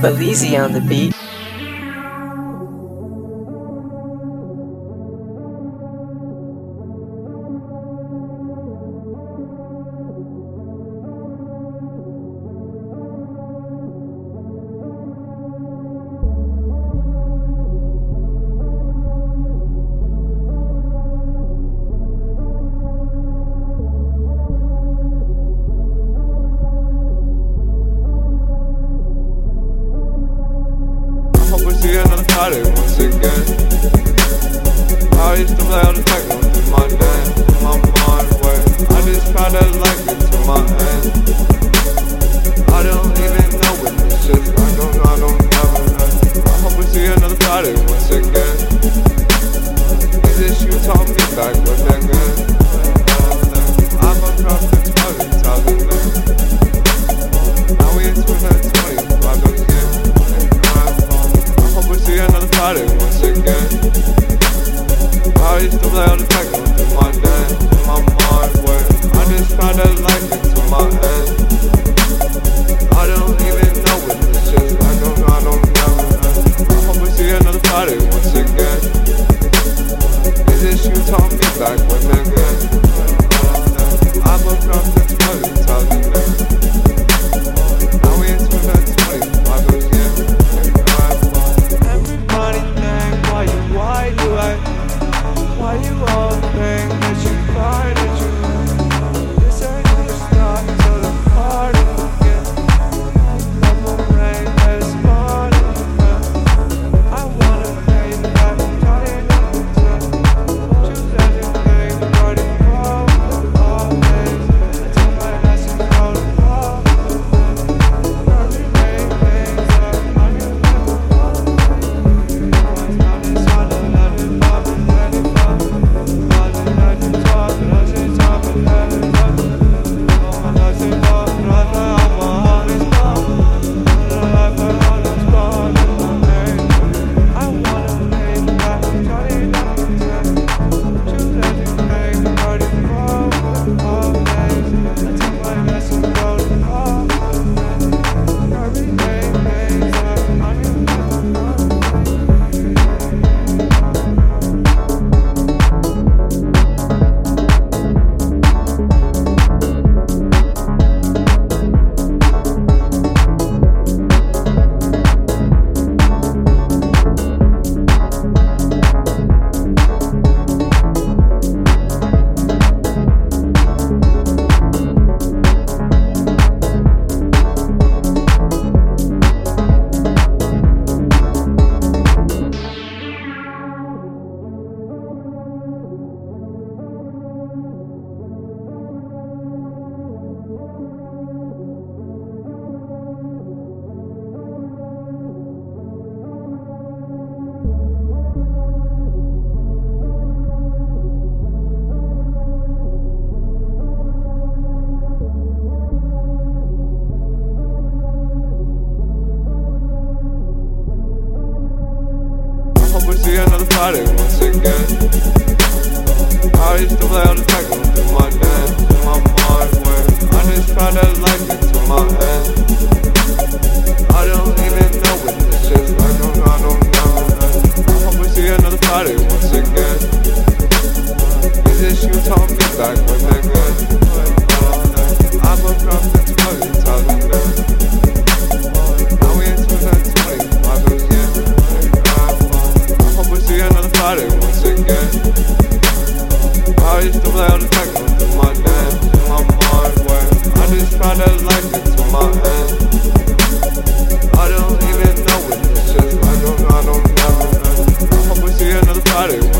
Bellizzi on the beat. We see another party once again. I used to play all the techno in my in my mind way. I just try to like it to my end. see another party once again. I used to play on the techno do my dance, to my mind where I just try to like it to my end. I don't even know what this is like, I'm, I don't know. I hope we see another party once again. Is this you taught me back when I? I'm a drunk. got it.